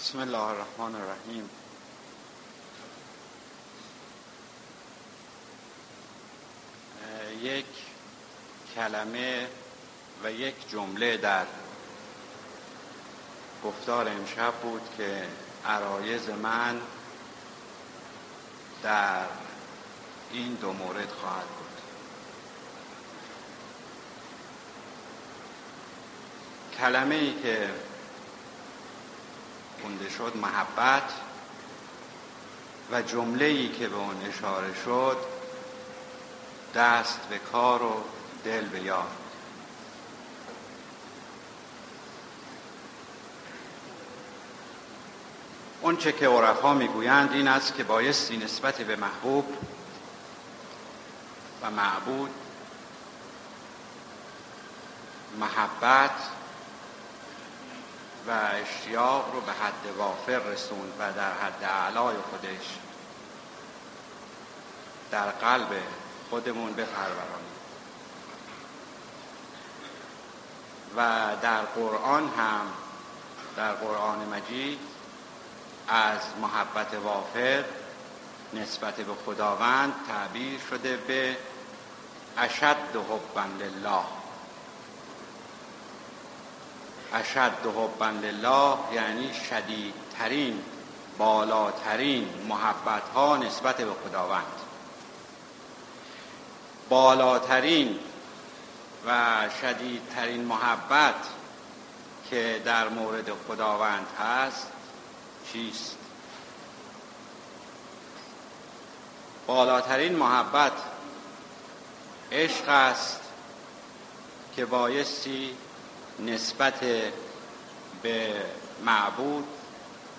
بسم الله الرحمن الرحیم. یک کلمه و یک جمله در گفتار امشب بود که عرایز من در این دو مورد خواهد بود. کلمه ای که خونده شد محبت و جمله ای که به اون اشاره شد دست به کار و دل به یاد چه که عرفا می‌گویند این است که بایستی نسبت به محبوب و معبود محبت و اشتیاق رو به حد وافر رسوند و در حد اعلای خودش در قلب خودمون بپرورانیم. و در قرآن هم در قرآن مجید از محبت وافر نسبت به خداوند تعبیر شده به اشد حبا لله. اشد حبا لله یعنی شدیدترین بالاترین محبت ها نسبت به خداوند. بالاترین و شدیدترین محبت که در مورد خداوند هست چیست؟ بالاترین محبت عشق است که بایستی نسبت به معبود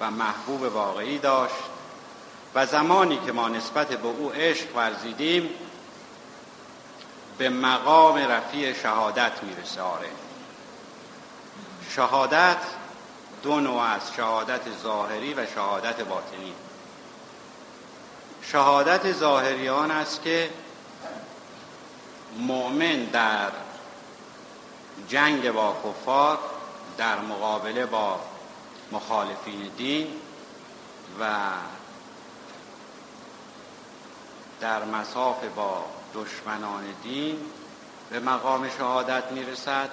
و محبوب واقعی داشت و زمانی که ما نسبت به او عشق ورزیدیم به مقام رفیع شهادت می‌رسه. آره. شهادت دو نوع از شهادت ظاهری و شهادت باطنی. شهادت ظاهریان است که مؤمن در جنگ با کفار در مقابله با مخالفین دین و در مساف با دشمنان دین به مقام شهادت می‌رسد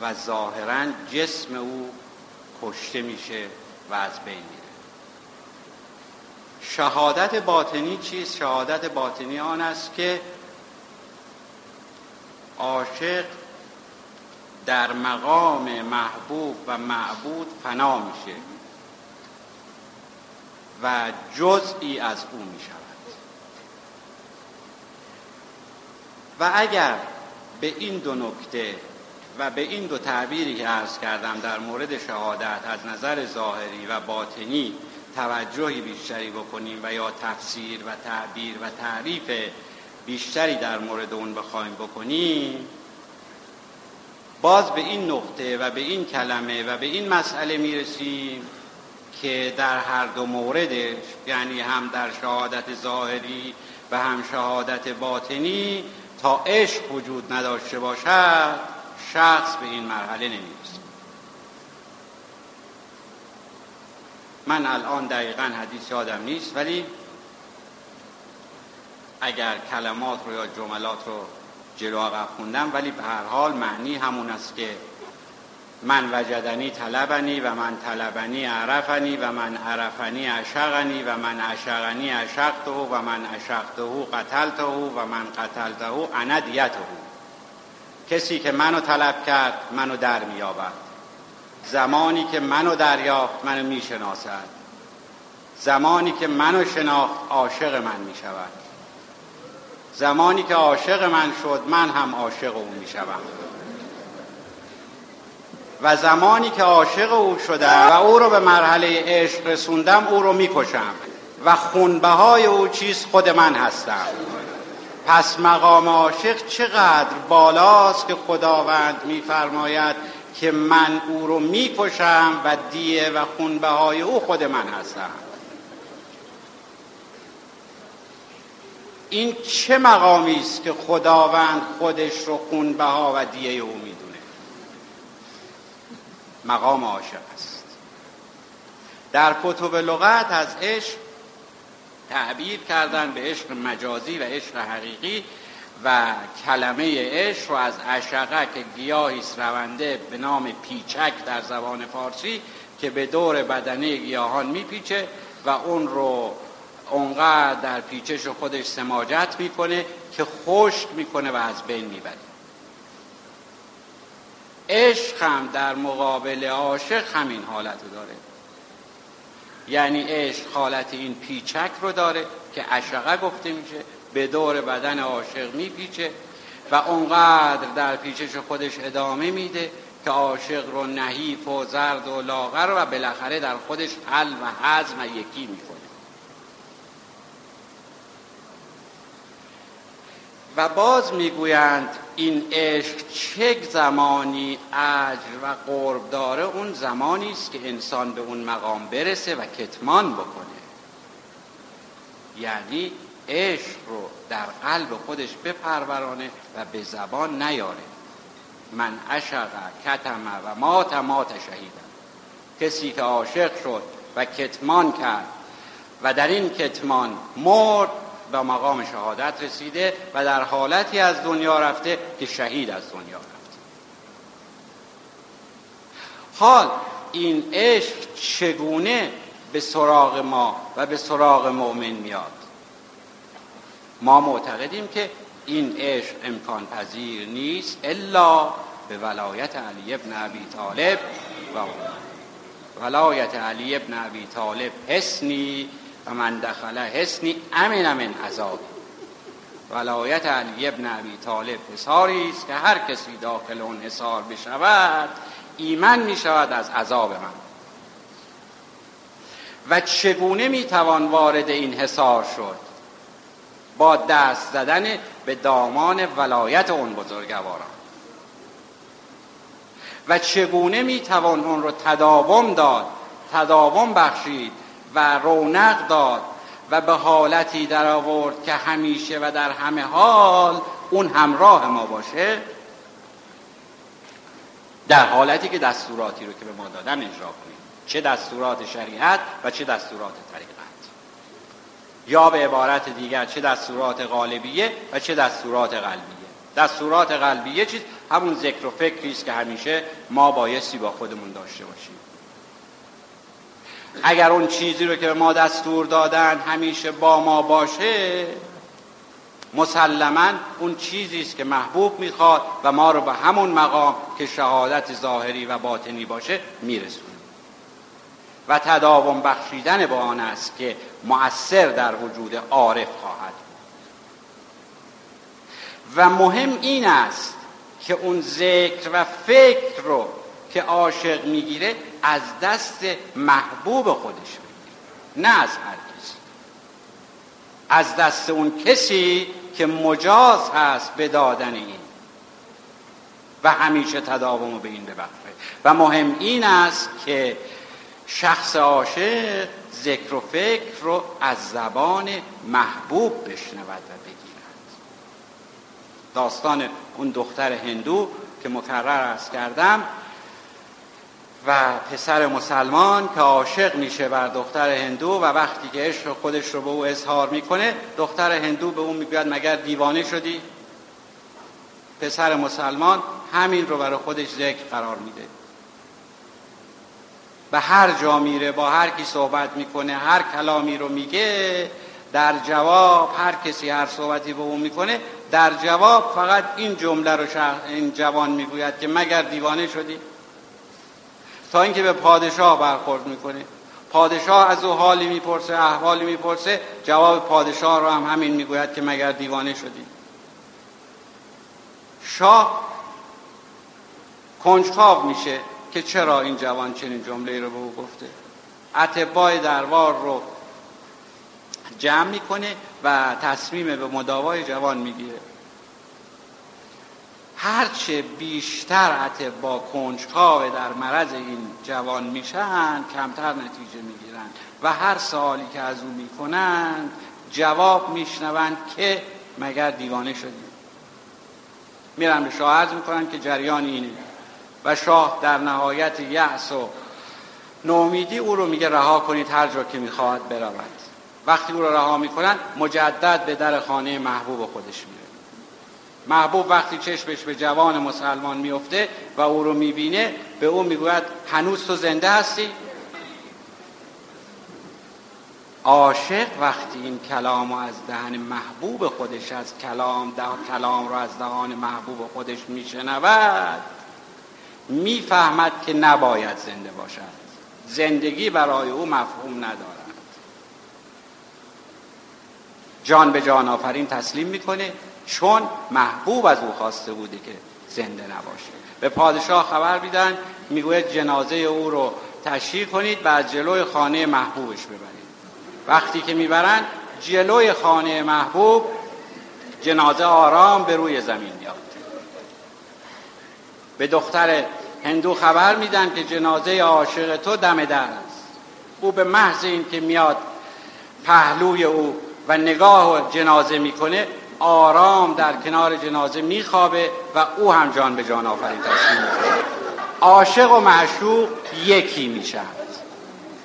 و ظاهرا جسم او کشته میشه و از بین میره شهادت باطنی چیست؟ شهادت باطنی آن است که عاشق در مقام محبوب و معبود فنا میشه و جزئی از او می شود و اگر به این دو نکته و به این دو تعبیری که عرض کردم در مورد شهادت از نظر ظاهری و باطنی توجهی بیشتری بکنیم و یا تفسیر و تعبیر و تعریف بیشتری در مورد اون بخوایم بکنیم باز به این نقطه و به این کلمه و به این مسئله می‌رسیم که در هر دو موردش یعنی هم در شهادت ظاهری و هم شهادت باطنی تا عشق وجود نداشته باشد شخص به این مرحله نمی‌رسه من الان دقیقا حدیث یادم نیست ولی اگر کلمات رو یا جملات رو جلو عقب خوندم ولی به هر حال معنی همون است که من وجدنی طلبنی و من طلبنی عرفنی و من عرفنی عشقنی و من عشقنی عشقته و من عشقته قتلته و من قتلته اندیته. کسی که منو طلب کرد منو در میابد زمانی که منو دریافت منو می‌شناسد. زمانی که منو شناخت عاشق من می‌شود. زمانی که عاشق من شد من هم عاشق او می شوم و زمانی که عاشق او شدم و او رو به مرحله عشق رسوندم او رو می‌کشم. و خونبه های او چیز خود من هستم. پس مقام عاشق چقدر بالاست که خداوند میفرماید که من او رو می‌کشم و دیه و خونبه های او خود من هستم. این چه مقامی است که خداوند خودش رو خونبها و دیه او می‌دونه؟ مقام عاشق است. در کتب لغت از عشق تعبیر کردن به عشق مجازی و عشق حقیقی و کلمه عشق رو از عشقه که گیاهی رونده به نام پیچک در زبان فارسی که به دور بدنه گیاهان میپیچه و اون رو اونقدر در پیچش خودش سماجت می‌کنه که خشک می‌کنه و از بین می‌بره. عشق هم در مقابل عاشق همین حالت رو داره. یعنی عشق حالت این پیچک رو داره که عشقه گفته میشه به دور بدن عاشق میپیچه و اونقدر در پیچش خودش ادامه میده که عاشق رو نحیف و زرد و لاغر و بالاخره در خودش حل و حزم و یکی می‌کنه. و باز می‌گویند این عشق چه زمانی اجر و قرب داره اون زمانی است که انسان به اون مقام برسه و کتمان بکنه. یعنی عشق رو در قلب خودش بپرورانه و به زبان نیاره. من عشق کتم و مات مات شهیدم. کسی که عاشق شد و کتمان کرد و در این کتمان مرد به مقام شهادت رسیده و در حالتی از دنیا رفته که شهید از دنیا رفته. حال این عشق چگونه به سراغ ما و به سراغ مؤمن میاد؟ ما معتقدیم که این عشق امکان پذیر نیست الا به ولایت علی ابن ابی طالب و ولایت علی ابن ابی طالب حسنی و من دخل حسنی امن من عذاب ولایت علی ابن ابی طالب حساری است که هر کسی داخل اون حسار بشود ایمن می شود از عذاب من. و چگونه می توان وارد این حسار شد؟ با دست زدن به دامان ولایت اون بزرگواران. و چگونه می توان اون رو تداوم داد؟ تداوم بخشید و رونق داد و به حالتی در آورد که همیشه و در همه حال اون همراه ما باشه در حالتی که دستوراتی رو که به ما دادن اجرا کنیم. چه دستورات شریعت و چه دستورات طریقت. یا به عبارت دیگر چه دستورات غالبیه و چه دستورات قلبیه. دستورات قلبیه چیز؟ همون ذکر و فکری است که همیشه ما بایستی با خودمون داشته باشیم. اگر اون چیزی رو که به ما دستور دادن همیشه با ما باشه مسلما اون چیزی است که محبوب می‌خواد و ما رو به همون مقام که شهادت ظاهری و باطنی باشه میرسونه. و تداوم بخشیدن به آن است که مؤثر در وجود عارف خواهد و مهم این است که اون ذکر و فکر رو که عاشق می‌گیره از دست محبوب خودش بگیره نه از هر کسی. از دست اون کسی که مجاز هست به دادن این. و همیشه تداوم به این ببخشه. و مهم این است که شخص عاشق ذکر و فکر رو از زبان محبوب بشنود و بگیرد. داستان اون دختر هندو که مکرر است کردم و پسر مسلمان که عاشق میشه بر دختر هندو و وقتی که عشق خودش رو به او اظهار می‌کنه دختر هندو به اون می‌گوید مگر دیوانه شدی؟ پسر مسلمان همین رو برای خودش ذکر قرار میده. به هر جا میره با هر کی صحبت می‌کنه هر کلامی رو میگه در جواب هر کسی هر صحبتی به اون می‌کنه در جواب فقط این جمله رو این جوان می‌گوید که مگر دیوانه شدی؟ تا اینکه به پادشاه برخورد می‌کنه. پادشاه از او حالی می‌پرسه احوالی می‌پرسه جواب پادشاه رو هم همین می‌گوید که مگر دیوانه شدی. شاه کنجکاو میشه که چرا این جوان چنین جمله رو به او گفته. اتباع دربار رو جمع می‌کنه و تصمیم به مداوای جوان می‌گیره. هرچه بیشتر با کنجکاو در مرض این جوان میشن کمتر نتیجه می‌گیرن. و هر سوالی که از او می‌کنن جواب میشنوند که مگر دیوانه شدی میرن به شاه عرض می‌کنن که جریان اینه. و شاه در نهایت یأس و نومیدی او رو میگه رها کنید هر جا که می‌خواهد برود. وقتی او رو رها می‌کنن مجدد به در خانه محبوب خودش میره. محبوب وقتی چشمش به جوان مسلمان میفته و او رو می‌بینه به او می‌گوید هنوز تو زنده هستی؟ عاشق وقتی این کلام رو از دهن محبوب خودش از کلام ده کلام رو از دهان محبوب خودش میشنود می‌فهمد که نباید زنده باشد. زندگی برای او مفهوم ندارد. جان به جان آفرین تسلیم می‌کنه. چون محبوب از او خواسته بوده که زنده نباشه. به پادشاه خبر میدن می‌گوید جنازه او رو تشریح کنید و از جلوی خانه محبوبش ببرید. وقتی که می‌برن جلوی خانه محبوب جنازه آرام به روی زمین میاد. به دختر هندو خبر میدن که جنازه عاشق تو دم در است. او به محض این که میاد پهلوی او و نگاه جنازه می‌کنه آرام در کنار جنازه میخوابه و او هم جان به جان آفرین تسلیم عاشق و معشوق یکی میشن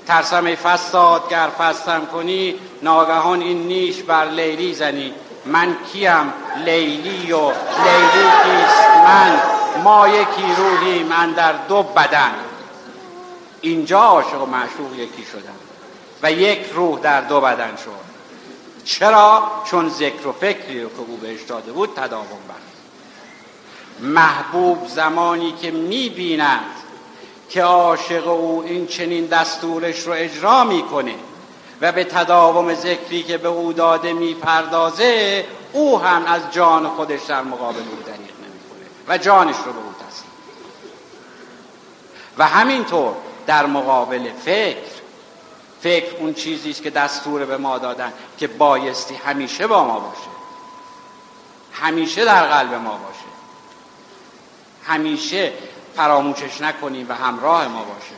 ترسم ای فساد گر فستم کنی ناگهان این نیش بر لیلی زنی. من کیم؟ لیلی و لیلی کیست من؟ ما یکی روحی من در دو بدن. اینجا عاشق و معشوق یکی شدن و یک روح در دو بدن شد. چرا؟ چون ذکر و فکری رو که او بهش داده بود تداوم بخش محبوب زمانی که می‌بیند که عاشق او این چنین دستورش رو اجرا می‌کنه و به تداوم ذکری که به او داده می‌پردازه او هم از جان خودش در مقابل او دریغ نمی‌کنه و جانش رو به او تسلیم و همینطور در مقابل فکر فکر اون چیزی است که دستور به ما دادن که بایستی همیشه با ما باشه. همیشه در قلب ما باشه. همیشه فراموشش نکنیم و همراه ما باشه.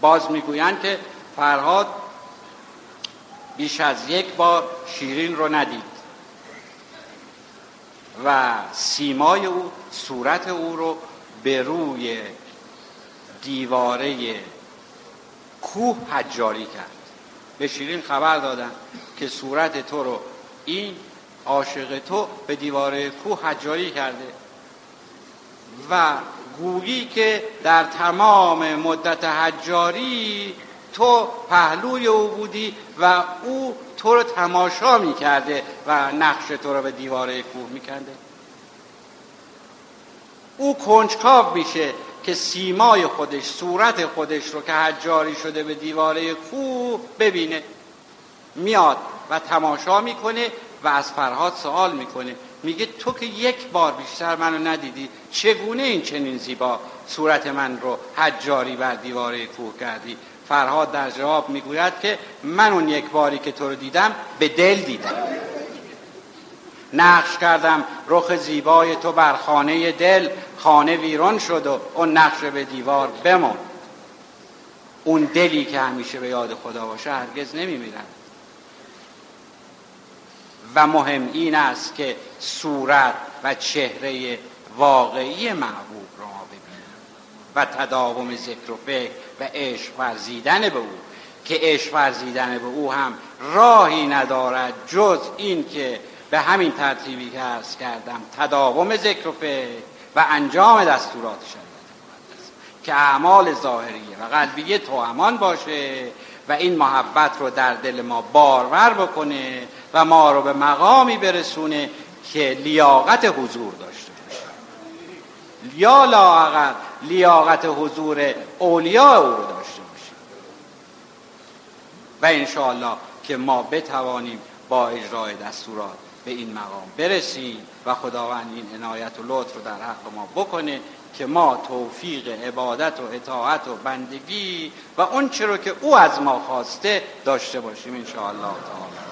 باز می‌گویند که فرهاد بیش از یک بار شیرین رو ندید و سیمای او صورت او رو به روی دیواره کوه حجاری کرد. به شیرین خبر دادن که صورت تو رو این عاشق تو به دیواره کوه حجاری کرده. و گویی که در تمام مدت حجاری تو پهلوی او بودی و او تو رو تماشا می‌کرده و نقش تو رو به دیواره کوه می‌کرده. او کنجکاو میشه که سیمای خودش صورت خودش رو که حجاری شده به دیواره کوه ببینه. میاد و تماشا می‌کنه و از فرهاد سوال می‌کنه. میگه تو که یک بار بیشتر منو ندیدی چگونه این چنین زیبا صورت من رو حجاری بر دیواره کوه کردی؟ فرهاد در جواب می‌گوید که من اون یک باری که تو رو دیدم به دل دیدم. نقش کردم. رخ زیبای تو بر خانه دل خانه ویران شد و اون نقش به دیوار بمان اون دلی که همیشه به یاد خدا باشه هرگز نمیمیرن و مهم این است که صورت و چهره واقعی محبوب را ببینیم و تداوم ذکر و فکر و عشق ورزیدن به او که عشق ورزیدن به او هم راهی ندارد جز این که به همین ترتیبی که ارز کردم تداوم ذکر و فکر و انجام دستورات شریعت که اعمال ظاهریه و قلبیه تو امان باشه و این محبت رو در دل ما بارور بکنه و ما رو به مقامی برسونه که لیاقت حضور داشته باشه. یا لاغر لیاقت حضور اولیاء او رو داشته باشه. و انشاءالله که ما بتوانیم با اجرای دستورات به این مقام برسیم و خداوند این عنایت و لطف رو در حق ما بکنه که ما توفیق عبادت و اطاعت و بندگی و اون رو که او از ما خواسته داشته باشیم ان تعالی.